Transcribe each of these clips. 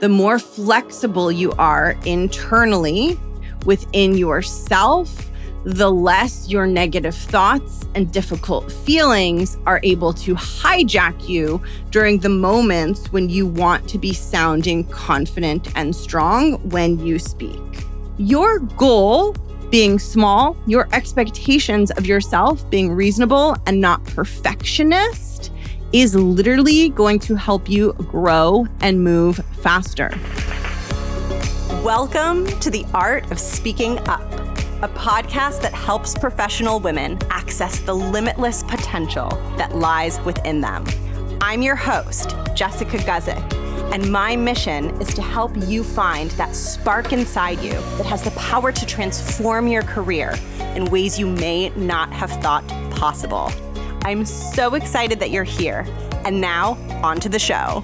the more flexible you are internally within yourself, the less your negative thoughts and difficult feelings are able to hijack you during the moments when you want to be sounding confident and strong when you speak. Your goal being small, your expectations of yourself being reasonable and not perfectionist is literally going to help you grow and move faster. Welcome to the Art of Speaking Up, a podcast that helps professional women access the limitless potential that lies within them. I'm your host, Jessica Guzik, and my mission is to help you find that spark inside you that has the power to transform your career in ways you may not have thought possible. I'm so excited that you're here. And now, on to the show.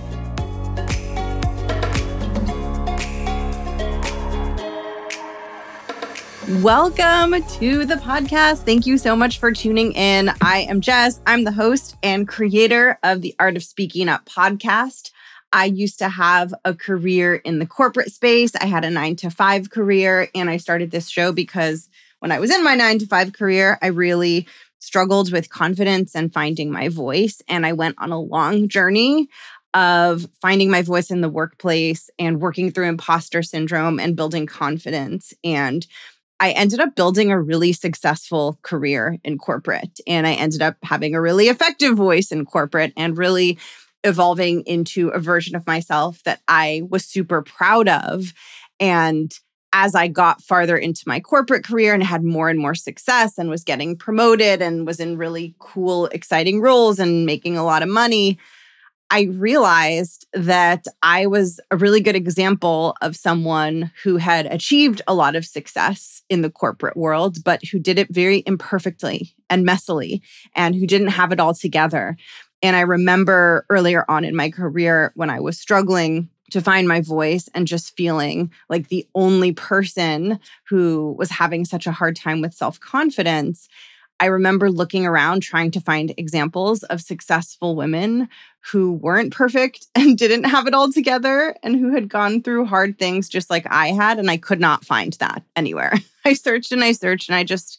Welcome to the podcast. Thank you so much for tuning in. I am Jess. I'm the host and creator of the Art of Speaking Up podcast. I used to have a career in the corporate space. I had a nine to five career, and I started this show because when I was in my nine to five career, I really struggled with confidence and finding my voice. And I went on a long journey of finding my voice in the workplace and working through imposter syndrome and building confidence. And I ended up building a really successful career in corporate. And I ended up having a really effective voice in corporate and really evolving into a version of myself that I was super proud of. And as I got farther into my corporate career and had more and more success and was getting promoted and was in really cool, exciting roles and making a lot of money, I realized that I was a really good example of someone who had achieved a lot of success in the corporate world, but who did it very imperfectly and messily and who didn't have it all together. And I remember earlier on in my career when I was struggling to find my voice and just feeling like the only person who was having such a hard time with self confidence. I remember looking around trying to find examples of successful women who weren't perfect and didn't have it all together and who had gone through hard things just like I had. And I could not find that anywhere. I searched and I searched and I just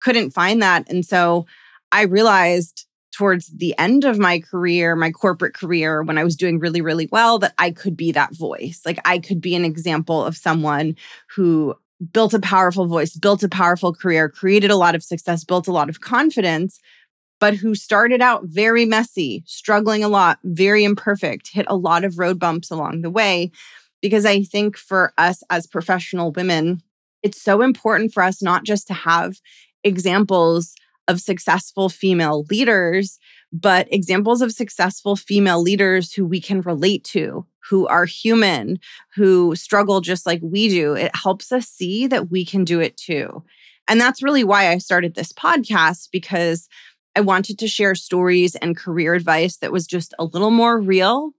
couldn't find that. And so I realized towards the end of my career, my corporate career, when I was doing really, really well, that I could be that voice. Like I could be an example of someone who built a powerful voice, built a powerful career, created a lot of success, built a lot of confidence, but who started out very messy, struggling a lot, very imperfect, hit a lot of road bumps along the way. Because I think for us as professional women, it's so important for us not just to have examples of successful female leaders, but examples of successful female leaders who we can relate to, who are human, who struggle just like we do. It helps us see that we can do it too. And that's really why I started this podcast because I wanted to share stories and career advice that was just a little more real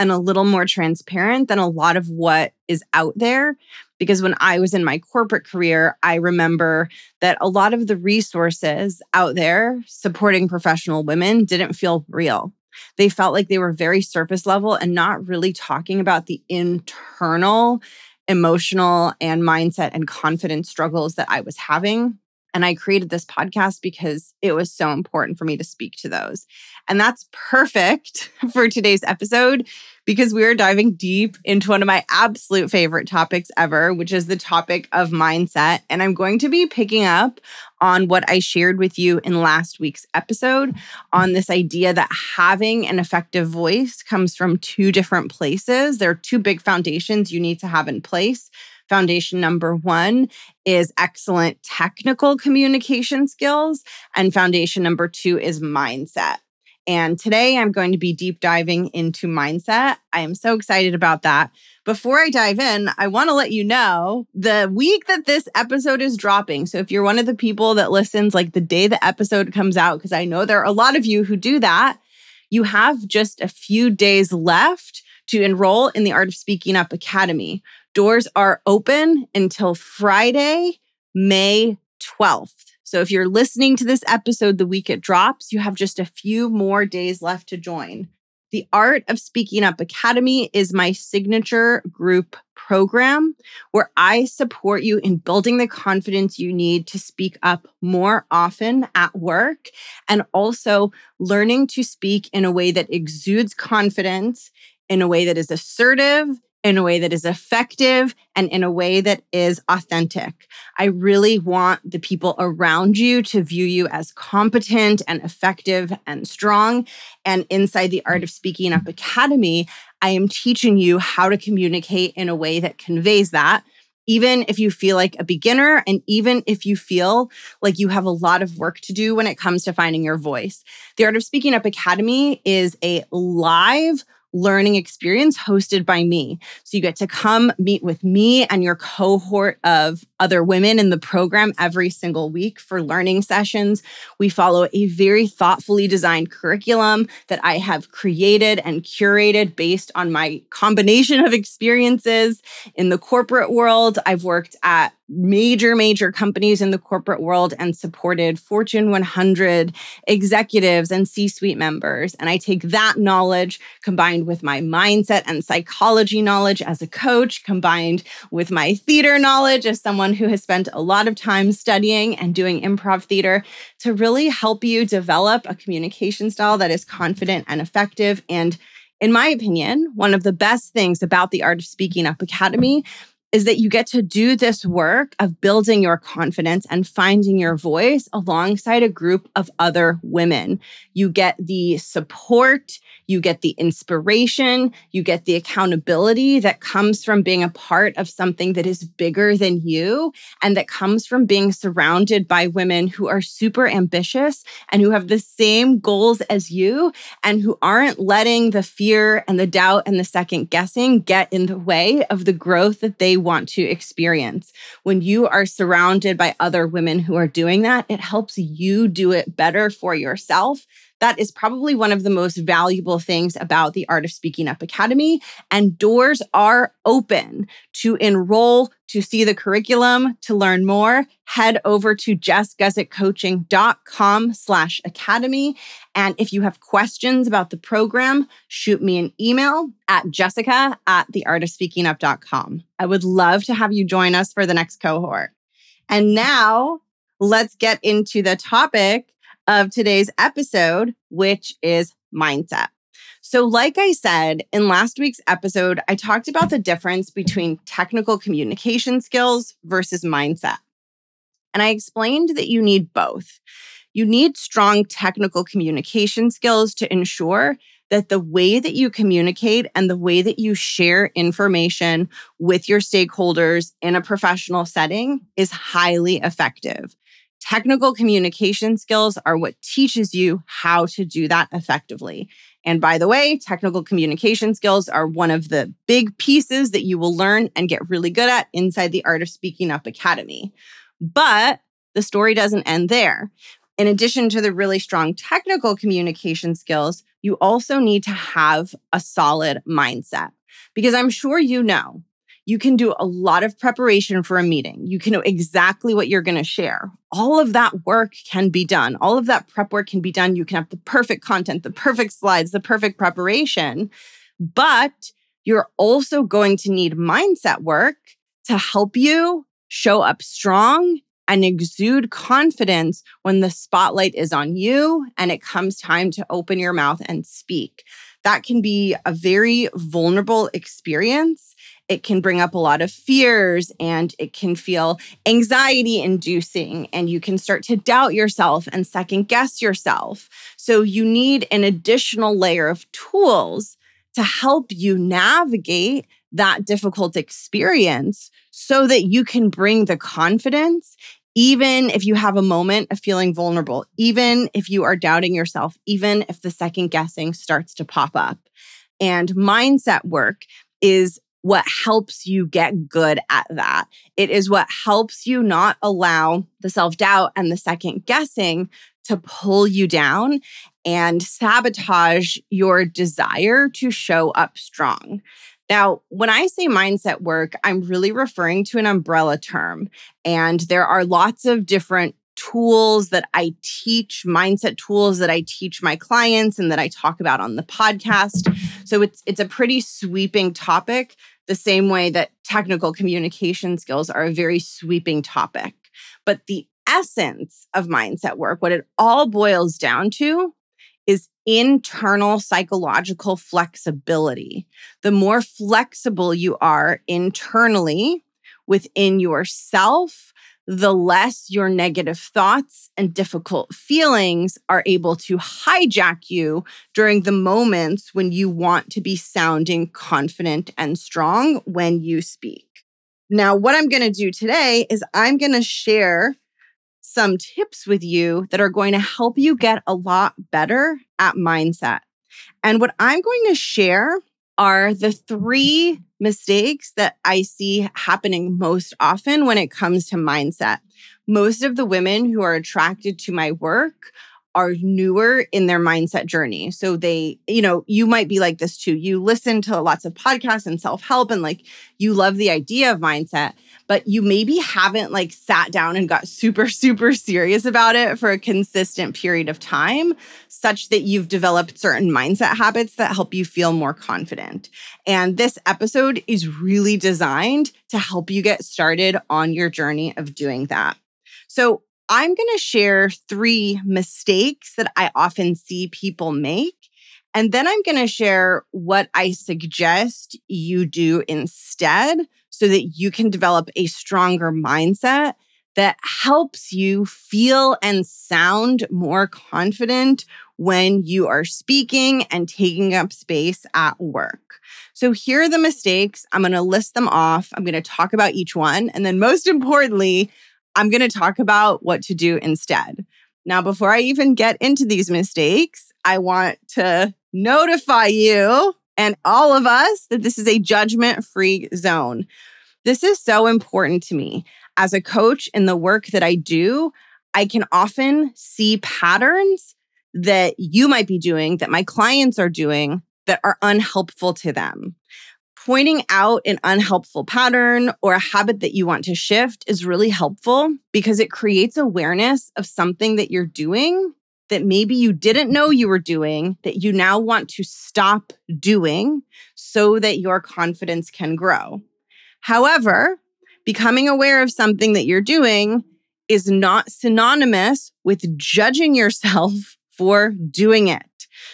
and a little more transparent than a lot of what is out there. Because when I was in my corporate career, I remember that a lot of the resources out there supporting professional women didn't feel real. They felt like they were very surface level and not really talking about the internal emotional and mindset and confidence struggles that I was having. And I created this podcast because it was so important for me to speak to those. And that's perfect for today's episode because we are diving deep into one of my absolute favorite topics ever, which is the topic of mindset. And I'm going to be picking up on what I shared with you in last week's episode on this idea that having an effective voice comes from two different places. There are two big foundations you need to have in place. Foundation number one is excellent technical communication skills, and foundation number two is mindset. And today I'm going to be deep diving into mindset. I am so excited about that. Before I dive in, I want to let you know the week that this episode is dropping. So if you're one of the people that listens like the day the episode comes out, because I know there are a lot of you who do that, you have just a few days left to enroll in the Art of Speaking Up Academy. Doors are open until Friday, May 12th. So if you're listening to this episode the week it drops, you have just a few more days left to join. The Art of Speaking Up Academy is my signature group program where I support you in building the confidence you need to speak up more often at work and also learning to speak in a way that exudes confidence, in a way that is assertive in a way that is effective and in a way that is authentic. I really want the people around you to view you as competent and effective and strong. And inside the Art of Speaking Up Academy, I am teaching you how to communicate in a way that conveys that. Even if you feel like a beginner, and even if you feel like you have a lot of work to do when it comes to finding your voice. The Art of Speaking Up Academy is a live learning experience hosted by me. So you get to come meet with me and your cohort of other women in the program every single week for learning sessions. We follow a very thoughtfully designed curriculum that I have created and curated based on my combination of experiences in the corporate world. I've worked at major, major companies in the corporate world and supported Fortune 100 executives and C suite members. And I take that knowledge combined with my mindset and psychology knowledge as a coach, combined with my theater knowledge as someone who has spent a lot of time studying and doing improv theater to really help you develop a communication style that is confident and effective. And in my opinion, one of the best things about the Art of Speaking Up Academy is that you get to do this work of building your confidence and finding your voice alongside a group of other women. You get the support, you get the inspiration, you get the accountability that comes from being a part of something that is bigger than you and that comes from being surrounded by women who are super ambitious and who have the same goals as you and who aren't letting the fear and the doubt and the second guessing get in the way of the growth that they want to experience. When you are surrounded by other women who are doing that, it helps you do it better for yourself that is probably one of the most valuable things about the Art of Speaking Up Academy. And doors are open to enroll, to see the curriculum, to learn more. Head over to jessguzikcoaching.com slash academy. And if you have questions about the program, shoot me an email at jessica at theartofspeakingup.com. I would love to have you join us for the next cohort. And now let's get into the topic of today's episode, which is mindset. So, like I said in last week's episode, I talked about the difference between technical communication skills versus mindset. And I explained that you need both. You need strong technical communication skills to ensure that the way that you communicate and the way that you share information with your stakeholders in a professional setting is highly effective. Technical communication skills are what teaches you how to do that effectively. And by the way, technical communication skills are one of the big pieces that you will learn and get really good at inside the Art of Speaking Up Academy. But the story doesn't end there. In addition to the really strong technical communication skills, you also need to have a solid mindset. Because I'm sure you know you can do a lot of preparation for a meeting. You can know exactly what you're going to share. All of that work can be done. All of that prep work can be done. You can have the perfect content, the perfect slides, the perfect preparation. But you're also going to need mindset work to help you show up strong and exude confidence when the spotlight is on you and it comes time to open your mouth and speak. That can be a very vulnerable experience it can bring up a lot of fears and it can feel anxiety inducing and you can start to doubt yourself and second guess yourself. So you need an additional layer of tools to help you navigate that difficult experience so that you can bring the confidence even if you have a moment of feeling vulnerable, even if you are doubting yourself, even if the second guessing starts to pop up. And mindset work is what helps you get good at that. It is what helps you not allow the self doubt and the second guessing to pull you down and sabotage your desire to show up strong. Now, when I say mindset work, I'm really referring to an umbrella term, and there are lots of different tools that I teach, mindset tools that I teach my clients and that I talk about on the podcast. So it's it's a pretty sweeping topic, the same way that technical communication skills are a very sweeping topic. But the essence of mindset work, what it all boils down to is internal psychological flexibility. The more flexible you are internally within yourself, the less your negative thoughts and difficult feelings are able to hijack you during the moments when you want to be sounding confident and strong when you speak. Now, what I'm going to do today is I'm going to share some tips with you that are going to help you get a lot better at mindset. And what I'm going to share are the three mistakes that I see happening most often when it comes to mindset. Most of the women who are attracted to my work are newer in their mindset journey. So they, you know, you might be like this too. You listen to lots of podcasts and self help and like you love the idea of mindset, but you maybe haven't like sat down and got super, super serious about it for a consistent period of time, such that you've developed certain mindset habits that help you feel more confident. And this episode is really designed to help you get started on your journey of doing that. So, I'm going to share three mistakes that I often see people make. And then I'm going to share what I suggest you do instead so that you can develop a stronger mindset that helps you feel and sound more confident when you are speaking and taking up space at work. So, here are the mistakes. I'm going to list them off. I'm going to talk about each one. And then, most importantly, I'm going to talk about what to do instead. Now, before I even get into these mistakes, I want to notify you and all of us that this is a judgment free zone. This is so important to me. As a coach in the work that I do, I can often see patterns that you might be doing, that my clients are doing, that are unhelpful to them pointing out an unhelpful pattern or a habit that you want to shift is really helpful because it creates awareness of something that you're doing that maybe you didn't know you were doing that you now want to stop doing so that your confidence can grow. However, becoming aware of something that you're doing is not synonymous with judging yourself for doing it.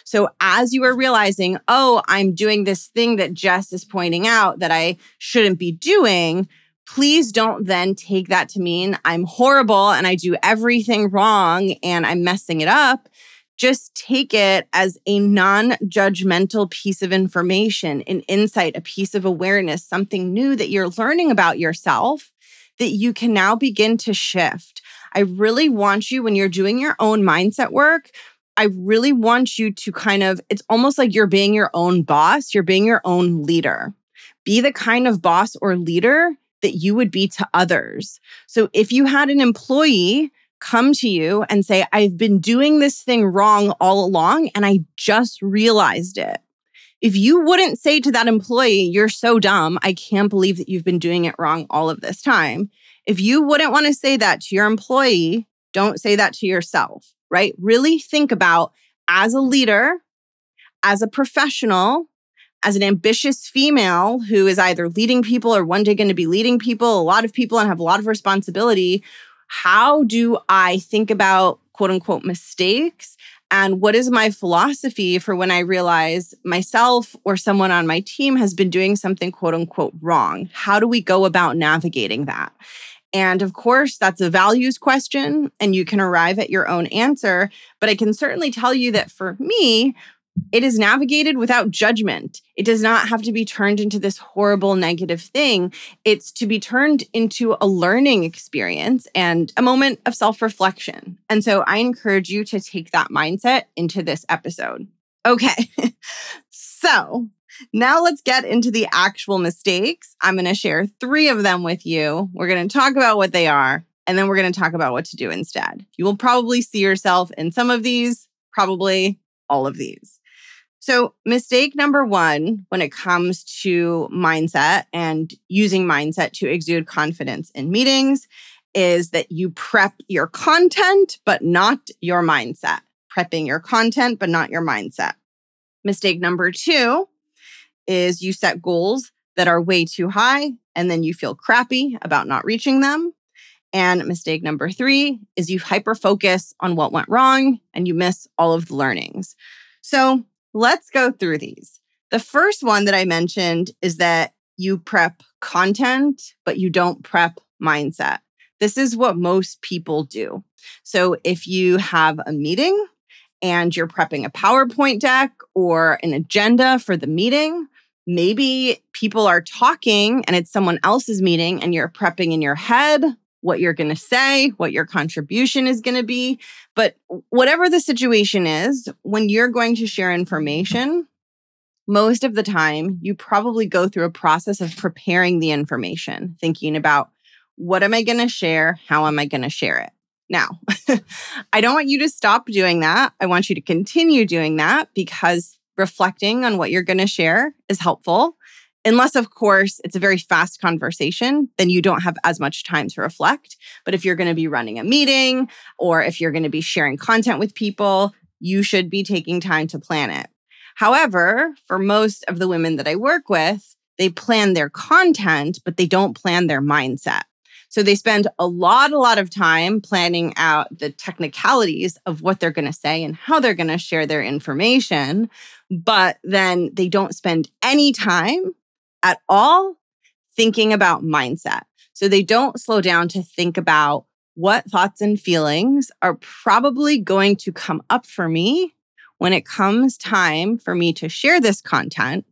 So as you are realizing, oh, I'm doing this thing that Jess is pointing out that I shouldn't be doing, please don't then take that to mean I'm horrible and I do everything wrong and I'm messing it up. Just take it as a non judgmental piece of information, an insight, a piece of awareness, something new that you're learning about yourself that you can now begin to shift. I really want you, when you're doing your own mindset work, I really want you to kind of, it's almost like you're being your own boss, you're being your own leader. Be the kind of boss or leader that you would be to others. So if you had an employee come to you and say, I've been doing this thing wrong all along and I just realized it. If you wouldn't say to that employee, You're so dumb, I can't believe that you've been doing it wrong all of this time. If you wouldn't want to say that to your employee, don't say that to yourself right? Really think about as a leader, as a professional, as an ambitious female who is either leading people or one day going to be leading people, a lot of people, and have a lot of responsibility. How do I think about quote unquote mistakes? And what is my philosophy for when I realize myself or someone on my team has been doing something quote unquote wrong? How do we go about navigating that? And of course, that's a values question, and you can arrive at your own answer. But I can certainly tell you that for me, it is navigated without judgment. It does not have to be turned into this horrible negative thing. It's to be turned into a learning experience and a moment of self reflection. And so I encourage you to take that mindset into this episode. Okay. so now let's get into the actual mistakes. I'm going to share three of them with you. We're going to talk about what they are, and then we're going to talk about what to do instead. You will probably see yourself in some of these, probably all of these. So, mistake number one when it comes to mindset and using mindset to exude confidence in meetings is that you prep your content, but not your mindset. Prepping your content, but not your mindset. Mistake number two is you set goals that are way too high and then you feel crappy about not reaching them. And mistake number three is you hyper focus on what went wrong and you miss all of the learnings. So let's go through these. The first one that I mentioned is that you prep content, but you don't prep mindset. This is what most people do. So if you have a meeting and you're prepping a PowerPoint deck or an agenda for the meeting, maybe people are talking and it's someone else's meeting and you're prepping in your head what you're going to say, what your contribution is going to be. But whatever the situation is, when you're going to share information, most of the time you probably go through a process of preparing the information, thinking about what am I going to share? How am I going to share it? Now, I don't want you to stop doing that. I want you to continue doing that because reflecting on what you're going to share is helpful. Unless, of course, it's a very fast conversation, then you don't have as much time to reflect. But if you're going to be running a meeting or if you're going to be sharing content with people, you should be taking time to plan it. However, for most of the women that I work with, they plan their content, but they don't plan their mindset. So they spend a lot, a lot of time planning out the technicalities of what they're going to say and how they're going to share their information. But then they don't spend any time at all thinking about mindset. So they don't slow down to think about what thoughts and feelings are probably going to come up for me when it comes time for me to share this content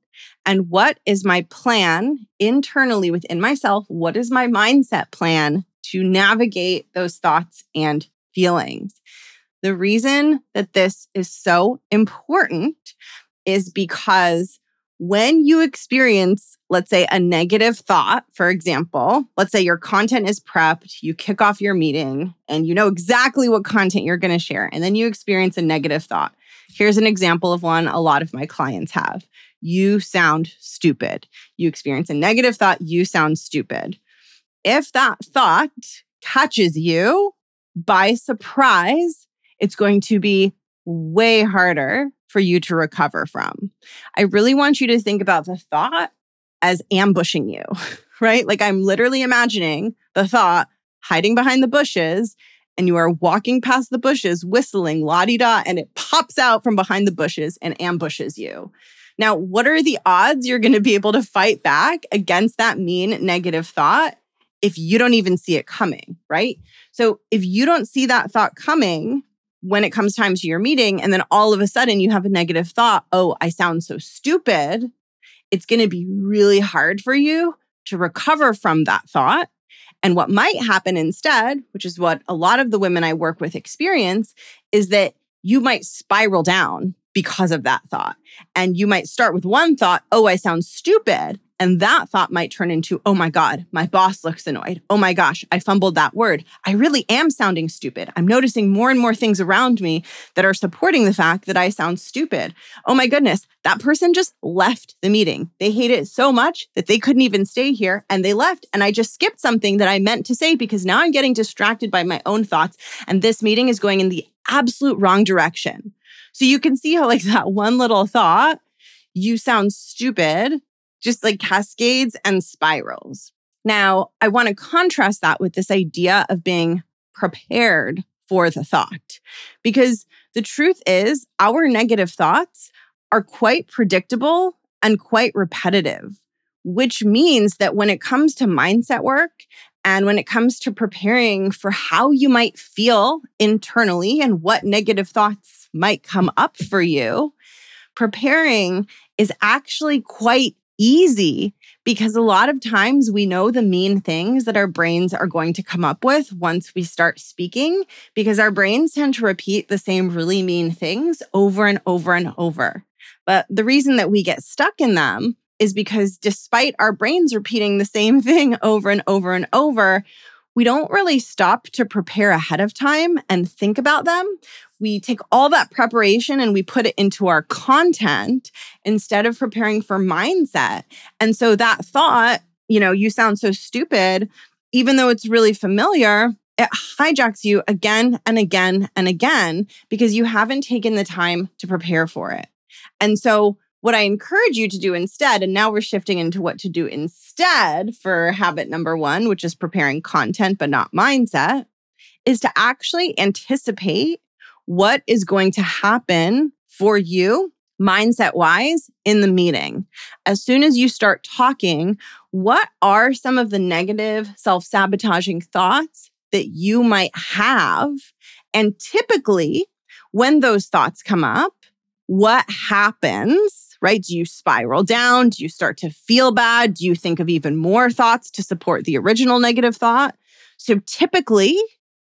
and what is my plan internally within myself? What is my mindset plan to navigate those thoughts and feelings? The reason that this is so important is because when you experience, let's say, a negative thought, for example, let's say your content is prepped, you kick off your meeting, and you know exactly what content you're going to share, and then you experience a negative thought. Here's an example of one a lot of my clients have you sound stupid. You experience a negative thought, you sound stupid. If that thought catches you by surprise, it's going to be way harder for you to recover from. I really want you to think about the thought as ambushing you, right? Like I'm literally imagining the thought hiding behind the bushes and you are walking past the bushes whistling la di da and it pops out from behind the bushes and ambushes you. Now, what are the odds you're going to be able to fight back against that mean negative thought if you don't even see it coming, right? So if you don't see that thought coming when it comes time to your meeting, and then all of a sudden you have a negative thought, oh, I sound so stupid, it's going to be really hard for you to recover from that thought. And what might happen instead, which is what a lot of the women I work with experience, is that you might spiral down because of that thought. And you might start with one thought, oh, I sound stupid. And that thought might turn into, oh my God, my boss looks annoyed. Oh my gosh, I fumbled that word. I really am sounding stupid. I'm noticing more and more things around me that are supporting the fact that I sound stupid. Oh my goodness, that person just left the meeting. They hate it so much that they couldn't even stay here and they left. And I just skipped something that I meant to say because now I'm getting distracted by my own thoughts. And this meeting is going in the absolute wrong direction. So you can see how, like, that one little thought, you sound stupid, just like cascades and spirals. Now, I want to contrast that with this idea of being prepared for the thought, because the truth is, our negative thoughts are quite predictable and quite repetitive, which means that when it comes to mindset work and when it comes to preparing for how you might feel internally and what negative thoughts might come up for you, preparing is actually quite easy because a lot of times we know the mean things that our brains are going to come up with once we start speaking because our brains tend to repeat the same really mean things over and over and over. But the reason that we get stuck in them is because despite our brains repeating the same thing over and over and over, we don't really stop to prepare ahead of time and think about them. We take all that preparation and we put it into our content instead of preparing for mindset. And so that thought, you know, you sound so stupid, even though it's really familiar, it hijacks you again and again and again because you haven't taken the time to prepare for it. And so, what I encourage you to do instead, and now we're shifting into what to do instead for habit number one, which is preparing content but not mindset, is to actually anticipate what is going to happen for you mindset wise in the meeting. As soon as you start talking, what are some of the negative self sabotaging thoughts that you might have? And typically, when those thoughts come up, what happens, right? Do you spiral down? Do you start to feel bad? Do you think of even more thoughts to support the original negative thought? So typically,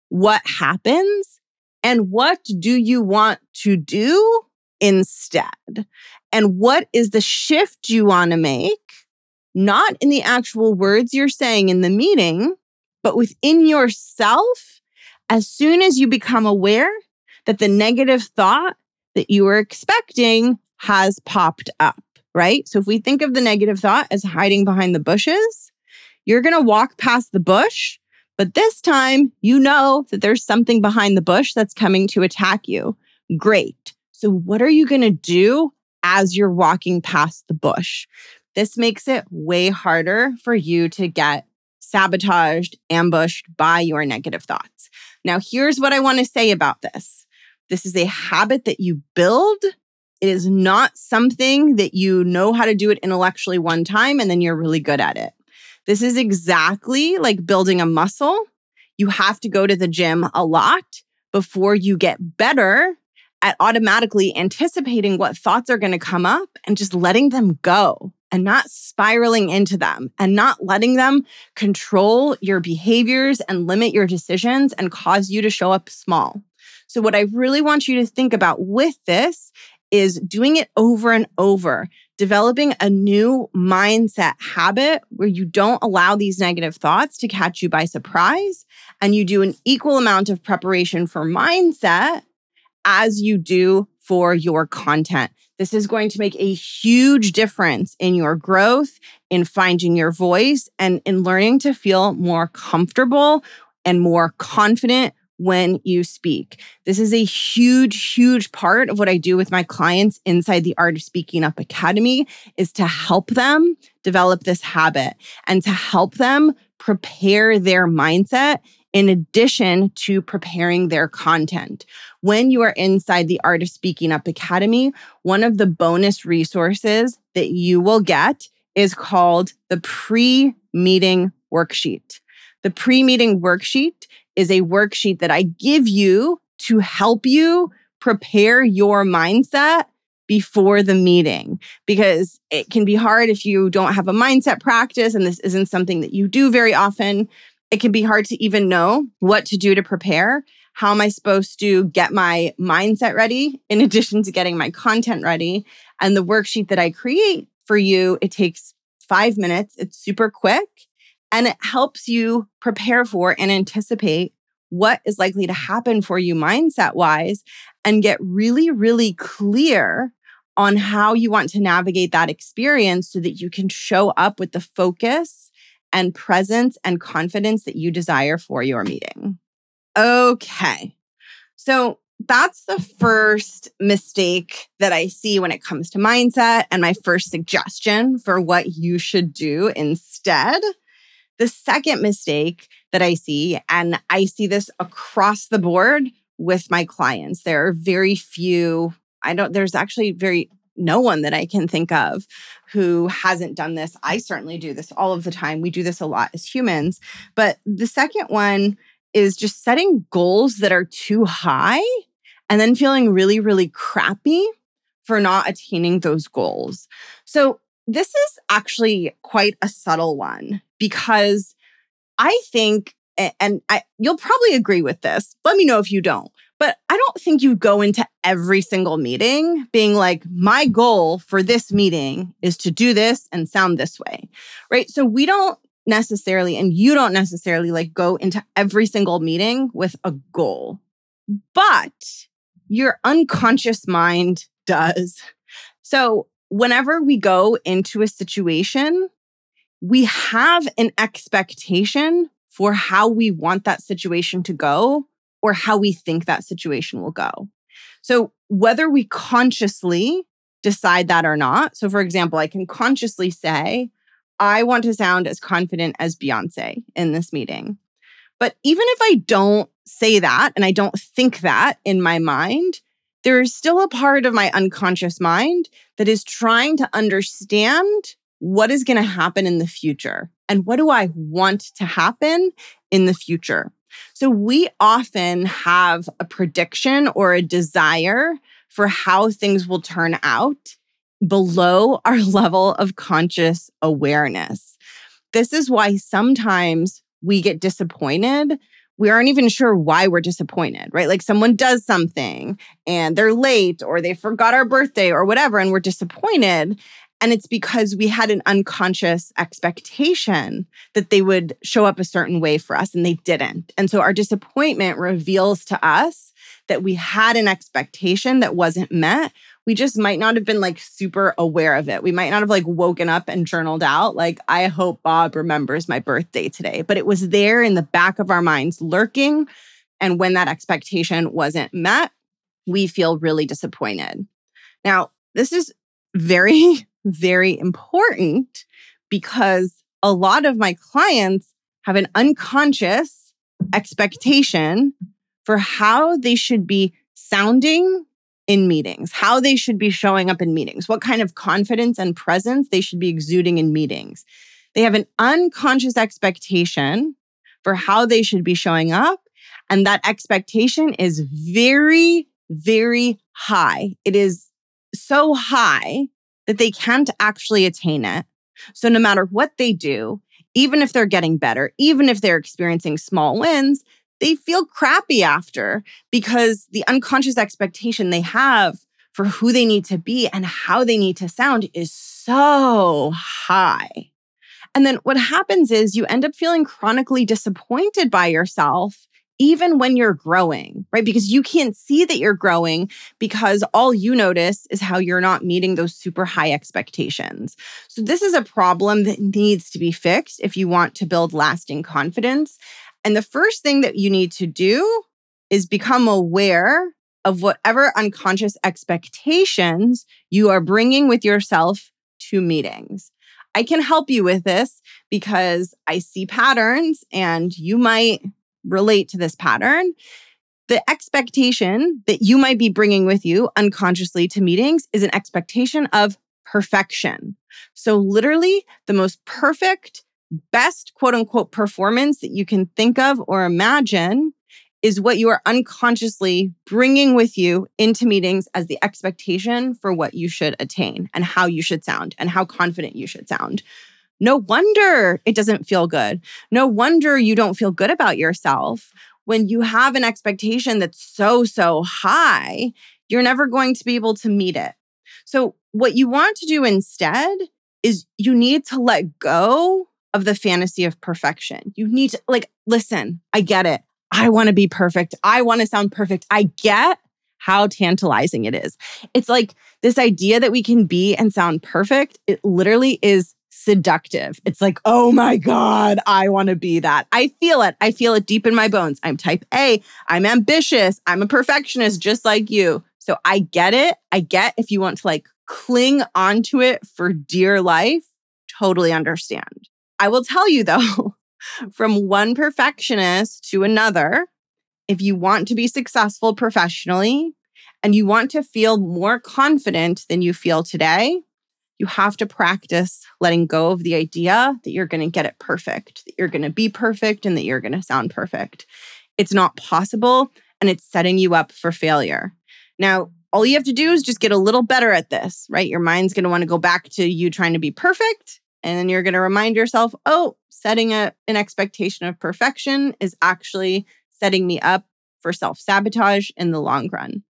what happens and what do you want to do instead? And what is the shift you want to make? Not in the actual words you're saying in the meeting, but within yourself. As soon as you become aware that the negative thought that you were expecting has popped up, right? So if we think of the negative thought as hiding behind the bushes, you're going to walk past the bush, but this time you know that there's something behind the bush that's coming to attack you. Great. So what are you going to do as you're walking past the bush? This makes it way harder for you to get sabotaged, ambushed by your negative thoughts. Now, here's what I want to say about this this is a habit that you build. It is not something that you know how to do it intellectually one time and then you're really good at it. This is exactly like building a muscle. You have to go to the gym a lot before you get better at automatically anticipating what thoughts are going to come up and just letting them go and not spiraling into them and not letting them control your behaviors and limit your decisions and cause you to show up small. So, what I really want you to think about with this is doing it over and over, developing a new mindset habit where you don't allow these negative thoughts to catch you by surprise and you do an equal amount of preparation for mindset as you do for your content. This is going to make a huge difference in your growth, in finding your voice, and in learning to feel more comfortable and more confident when you speak. This is a huge, huge part of what I do with my clients inside the Art of Speaking Up Academy is to help them develop this habit and to help them prepare their mindset in addition to preparing their content. When you are inside the Art of Speaking Up Academy, one of the bonus resources that you will get is called the pre meeting worksheet. The pre meeting worksheet is a worksheet that I give you to help you prepare your mindset before the meeting because it can be hard if you don't have a mindset practice and this isn't something that you do very often. It can be hard to even know what to do to prepare. How am I supposed to get my mindset ready in addition to getting my content ready? And the worksheet that I create for you, it takes five minutes. It's super quick and it helps you prepare for and anticipate what is likely to mm-hmm. happen for you mindset wise and get really, really clear on how you want to navigate that experience so that you can show up with the focus and presence and confidence that you desire for your meeting. Okay. So that's the first mistake that I see when it comes to mindset, and my first suggestion for what you should do instead. The second mistake that I see, and I see this across the board with my clients, there are very few, I don't, there's actually very, no one that I can think of who hasn't done this. I certainly do this all of the time. We do this a lot as humans. But the second one is just setting goals that are too high and then feeling really, really crappy for not attaining those goals. So, this is actually quite a subtle one because I think, and I, you'll probably agree with this. Let me know if you don't. But I don't think you go into every single meeting being like, my goal for this meeting is to do this and sound this way. Right. So we don't necessarily, and you don't necessarily like go into every single meeting with a goal, but your unconscious mind does. So whenever we go into a situation, we have an expectation for how we want that situation to go or how we think that situation will go. So, whether we consciously decide that or not. So, for example, I can consciously say, I want to sound as confident as Beyonce in this meeting. But even if I don't say that and I don't think that in my mind, there is still a part of my unconscious mind that is trying to understand what is going to happen in the future and what do I want to happen in the future. So we often have a prediction or a desire for how things will turn out below our level of conscious awareness. This is why sometimes we get disappointed. We aren't even sure why we're disappointed, right? Like someone does something and they're late or they forgot our birthday or whatever, and we're disappointed. And it's because we had an unconscious expectation that they would show up a certain way for us and they didn't. And so our disappointment reveals to us that we had an expectation that wasn't met. We just might not have been like super aware of it. We might not have like woken up and journaled out, like, I hope Bob remembers my birthday today. But it was there in the back of our minds lurking. And when that expectation wasn't met, we feel really disappointed. Now, this is very, very important because a lot of my clients have an unconscious expectation for how they should be sounding in meetings, how they should be showing up in meetings, what kind of confidence and presence they should be exuding in meetings. They have an unconscious expectation for how they should be showing up. And that expectation is very, very high. It is so high that they can't actually attain it. So no matter what they do, even if they're getting better, even if they're experiencing small wins, they feel crappy after because the unconscious expectation they have for who they need to be and how they need to sound is so high. And then what happens is you end up feeling chronically disappointed by yourself even when you're growing, right? Because you can't see that you're growing because all you notice is how you're not meeting those super high expectations. So, this is a problem that needs to be fixed if you want to build lasting confidence. And the first thing that you need to do is become aware of whatever unconscious expectations you are bringing with yourself to meetings. I can help you with this because I see patterns and you might relate to this pattern. The expectation that you might be bringing with you unconsciously to meetings is an expectation of perfection. So, literally, the most perfect best quote unquote performance that you can think of or imagine is what you are unconsciously bringing with you into meetings as the expectation for what you should attain and how you should sound and how confident you should sound. No wonder it doesn't feel good. No wonder you don't feel good about yourself. When you have an expectation that's so, so high, you're never going to be able to meet it. So, what you want to do instead is you need to let go of the fantasy of perfection. You need to, like, listen, I get it. I want to be perfect. I want to sound perfect. I get how tantalizing it is. It's like this idea that we can be and sound perfect, it literally is seductive. It's like, oh my God, I want to be that. I feel it. I feel it deep in my bones. I'm type A. I'm ambitious. I'm a perfectionist, just like you. So I get it. I get if you want to like cling onto it for dear life, totally understand. I will tell you though, from one perfectionist to another, if you want to be successful professionally and you want to feel more confident than you feel today, you have to practice letting go of the idea that you're going to get it perfect, that you're going to be perfect, and that you're going to sound perfect. It's not possible and it's setting you up for failure. Now, all you have to do is just get a little better at this, right? Your mind's going to want to go back to you trying to be perfect. And then you're going to remind yourself, oh, setting a, an expectation of perfection is actually setting me up for self sabotage in the long run.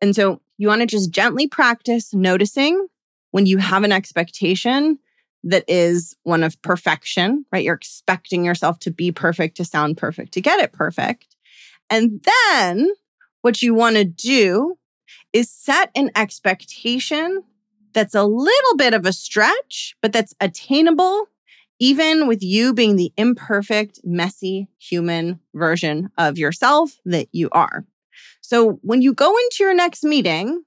And so you want to just gently practice noticing when you have an expectation that is one of perfection, right? You're expecting yourself to be perfect, to sound perfect, to get it perfect. And then what you want to do is set an expectation that's a little bit of a stretch, but that's attainable, even with you being the imperfect, messy human version of yourself that you are. So when you go into your next meeting,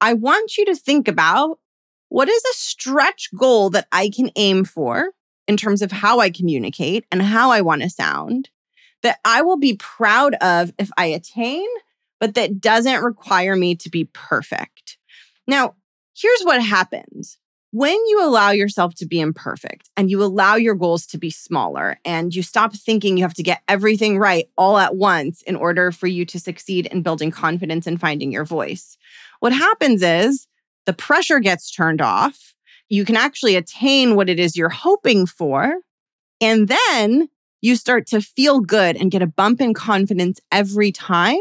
I want you to think about what is a stretch goal that I can aim for in terms of how I communicate and how I want to sound that I will be proud of if I attain, but that doesn't require me to be perfect. Now, here's what happens. When you allow yourself to be imperfect and you allow your goals to be smaller and you stop thinking you have to get everything right all at once in order for you to succeed in building confidence and finding your voice, what happens is the pressure gets turned off. You can actually attain what it is you're hoping for. And then you start to feel good and get a bump in confidence every time.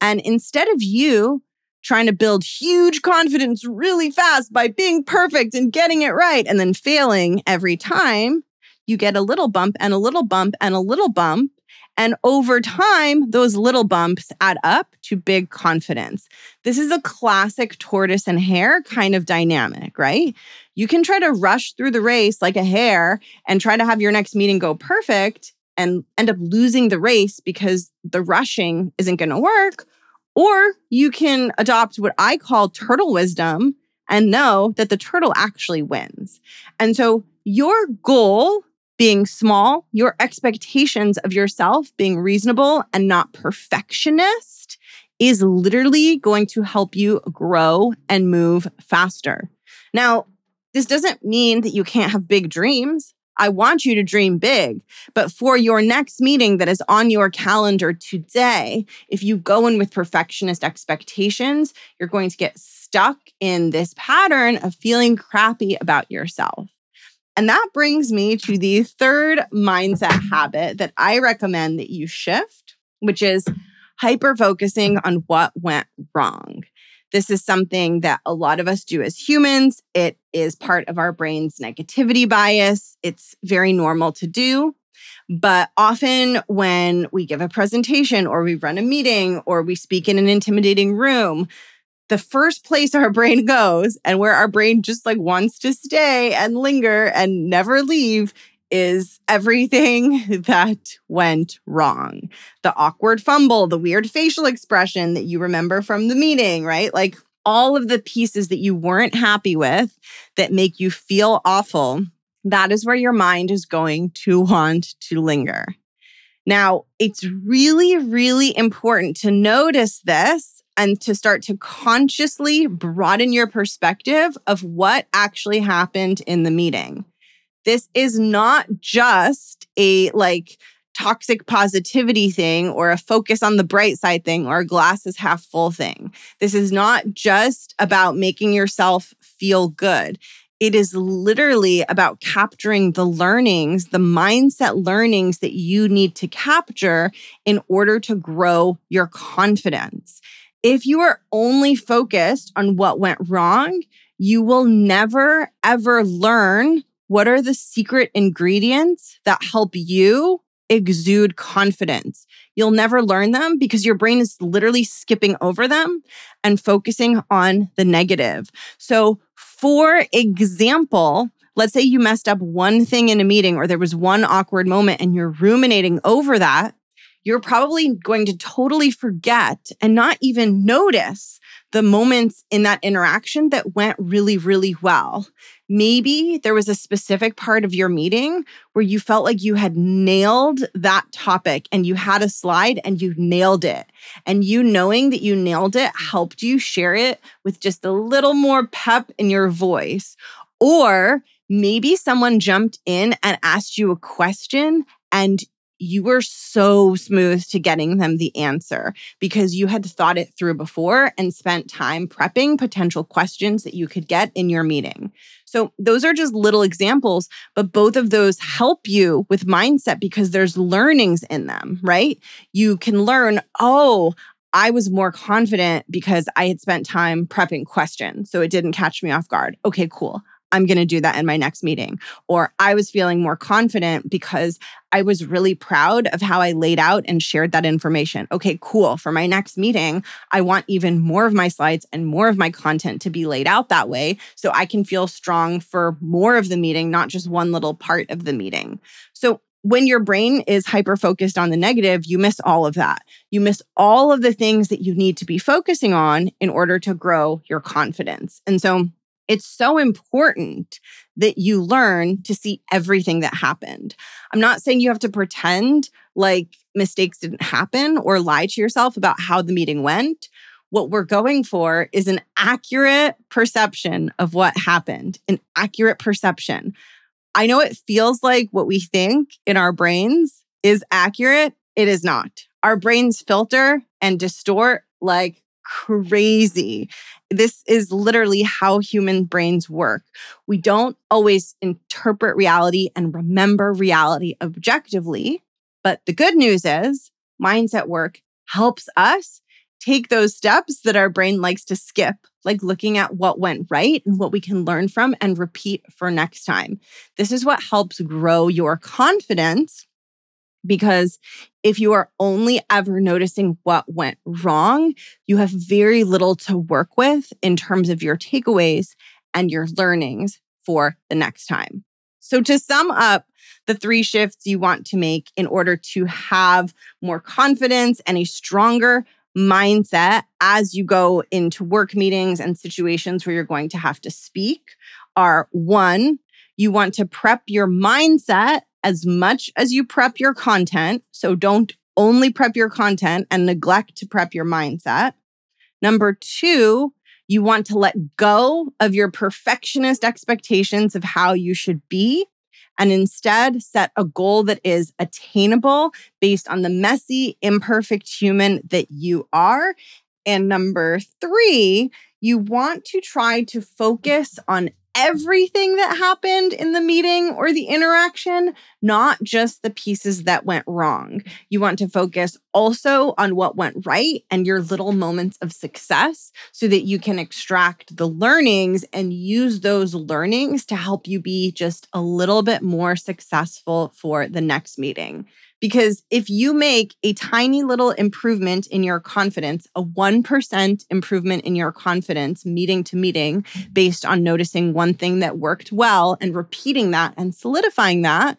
And instead of you trying to build huge confidence really fast by being perfect and getting it right and then failing every time, you get a little bump and a little bump and a little bump. And over time, those little bumps add up to big confidence. This is a classic tortoise and hare kind of dynamic, right? You can try to rush through the race like a hare and try to have your next meeting go perfect and end up losing the race because the rushing isn't going to work. Or you can adopt what I call turtle wisdom and know that the turtle actually wins. And so your goal being small, your expectations of yourself being reasonable and not perfectionist is literally going to help you grow and move faster. Now, this doesn't mean that you can't have big dreams. I want you to dream big. But for your next meeting that is on your calendar today, if you go in with perfectionist expectations, you're going to get stuck in this pattern of feeling crappy about yourself. And that brings me to the third mindset habit that I recommend that you shift, which is hyper focusing on what went wrong. This is something that a lot of us do as humans. It is part of our brain's negativity bias. It's very normal to do. But often, when we give a presentation or we run a meeting or we speak in an intimidating room, the first place our brain goes and where our brain just like wants to stay and linger and never leave is everything that went wrong. The awkward fumble, the weird facial expression that you remember from the meeting, right? Like all of the pieces that you weren't happy with that make you feel awful. That is where your mind is going to want to linger. Now, it's really, really important to notice this and to start to consciously broaden your perspective of what actually happened in the meeting. This is not just a like toxic positivity thing or a focus on the bright side thing or a glass is half full thing. This is not just about making yourself feel good. It is literally about capturing the learnings, the mindset learnings that you need to capture in order to grow your confidence. If you are only focused on what went wrong, you will never, ever learn what are the secret ingredients that help you exude confidence. You'll never learn them because your brain is literally skipping over them and focusing on the negative. So, for example, let's say you messed up one thing in a meeting or there was one awkward moment and you're ruminating over that you're probably going to totally forget and not even notice the moments in that interaction that went really, really well. Maybe there was a specific part of your meeting where you felt like you had nailed that topic and you had a slide and you nailed it. And you knowing that you nailed it helped you share it with just a little more pep in your voice. Or maybe someone jumped in and asked you a question and you were so smooth to getting them the answer because you had thought it through before and spent time prepping potential questions that you could get in your meeting. So, those are just little examples, but both of those help you with mindset because there's learnings in them, right? You can learn, oh, I was more confident because I had spent time prepping questions. So it didn't catch me off guard. Okay, cool. I'm going to do that in my next meeting. Or I was feeling more confident because I was really proud of how I laid out and shared that information. Okay, cool. For my next meeting, I want even more of my slides and more of my content to be laid out that way so I can feel strong for more of the meeting, not just one little part of the meeting. So when your brain is hyper focused on the negative, you miss all of that. You miss all of the things that you need to be focusing on in order to grow your confidence. And so it's so important that you learn to see everything that happened. I'm not saying you have to pretend like mistakes didn't happen or lie to yourself about how the meeting went. What we're going for is an accurate perception of what happened, an accurate perception. I know it feels like what we think in our brains is accurate. It is not. Our brains filter and distort like crazy. This is literally how human brains work. We don't always interpret reality and remember reality objectively. But the good news is mindset work helps us take those steps that our brain likes to skip, like looking at what went right and what we can learn from and repeat for next time. This is what helps grow your confidence because if you are only ever noticing what went wrong, you have very little to work with in terms of your takeaways and your learnings for the next time. So, to sum up the three shifts you want to make in order to have more confidence and a stronger mindset as you go into work meetings and situations where you're going to have to speak are one, you want to prep your mindset as much as you prep your content. So don't only prep your content and neglect to prep your mindset. Number two, you want to let go of your perfectionist expectations of how you should be and instead set a goal that is attainable based on the messy, imperfect human that you are. And number three, you want to try to focus on everything that happened in the meeting or the interaction, not just the pieces that went wrong. You want to focus also on what went right and your little moments of success so that you can extract the learnings and use those learnings to help you be just a little bit more successful for the next meeting. Because if you make a tiny little improvement in your confidence, a 1% improvement in your confidence meeting to meeting based on noticing one thing that worked well and repeating that and solidifying that,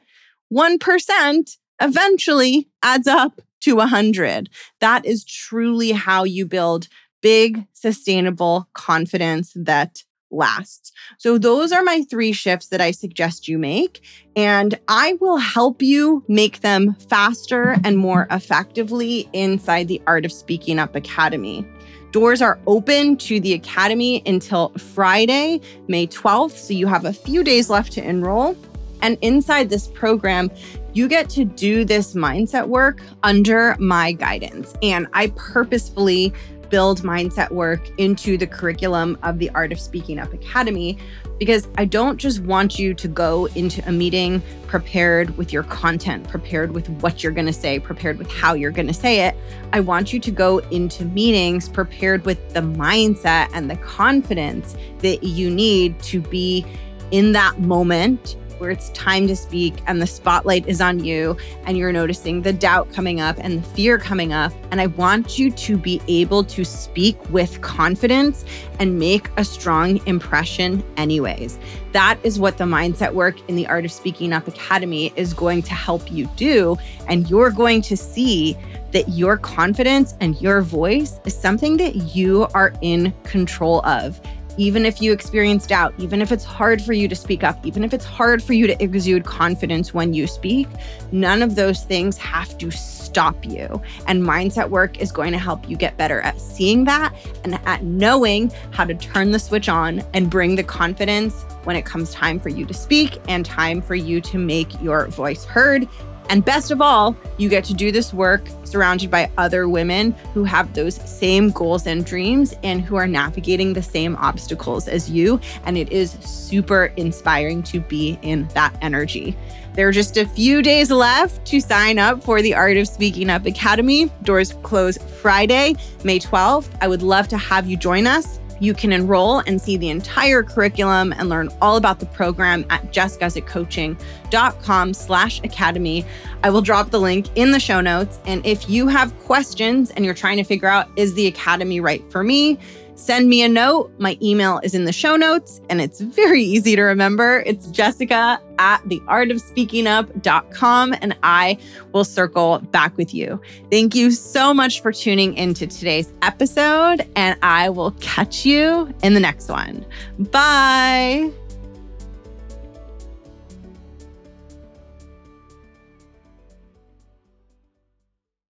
1% eventually adds up to 100. That is truly how you build big, sustainable confidence that lasts. So, those are my three shifts that I suggest you make. And I will help you make them faster and more effectively inside the Art of Speaking Up Academy. Doors are open to the Academy until Friday, May 12th. So, you have a few days left to enroll. And inside this program, you get to do this mindset work under my guidance. And I purposefully build mindset work into the curriculum of the Art of Speaking Up Academy because I don't just want you to go into a meeting prepared with your content, prepared with what you're going to say, prepared with how you're going to say it. I want you to go into meetings prepared with the mindset and the confidence that you need to be in that moment where it's time to speak and the spotlight is on you and you're noticing the doubt coming up and the fear coming up. And I want you to be able to speak with confidence and make a strong impression, anyways. That is what the mindset work in the Art of Speaking Up Academy is going to help you do. And you're going to see that your confidence and your voice is something that you are in control of even if you experience doubt, even if it's hard for you to speak up, even if it's hard for you to exude confidence when you speak, none of those things have to stop you. And mindset work is going to help you get better at seeing that and at knowing how to turn the switch on and bring the confidence when it comes time for you to speak and time for you to make your voice heard and best of all, you get to do this work surrounded by other women who have those same goals and dreams and who are navigating the same obstacles as you. And it is super inspiring to be in that energy. There are just a few days left to sign up for the Art of Speaking Up Academy. Doors close Friday, May 12th. I would love to have you join us You can enroll and see the entire curriculum and learn all about the program at jessguzikcoaching.com slash academy. I will drop the link in the show notes. And if you have questions and you're trying to figure out, is the academy right for me? Send me a note. My email is in the show notes and it's very easy to remember. It's jessica at theartofspeakingup.com and I will circle back with you. Thank you so much for tuning into today's episode and I will catch you in the next one. Bye.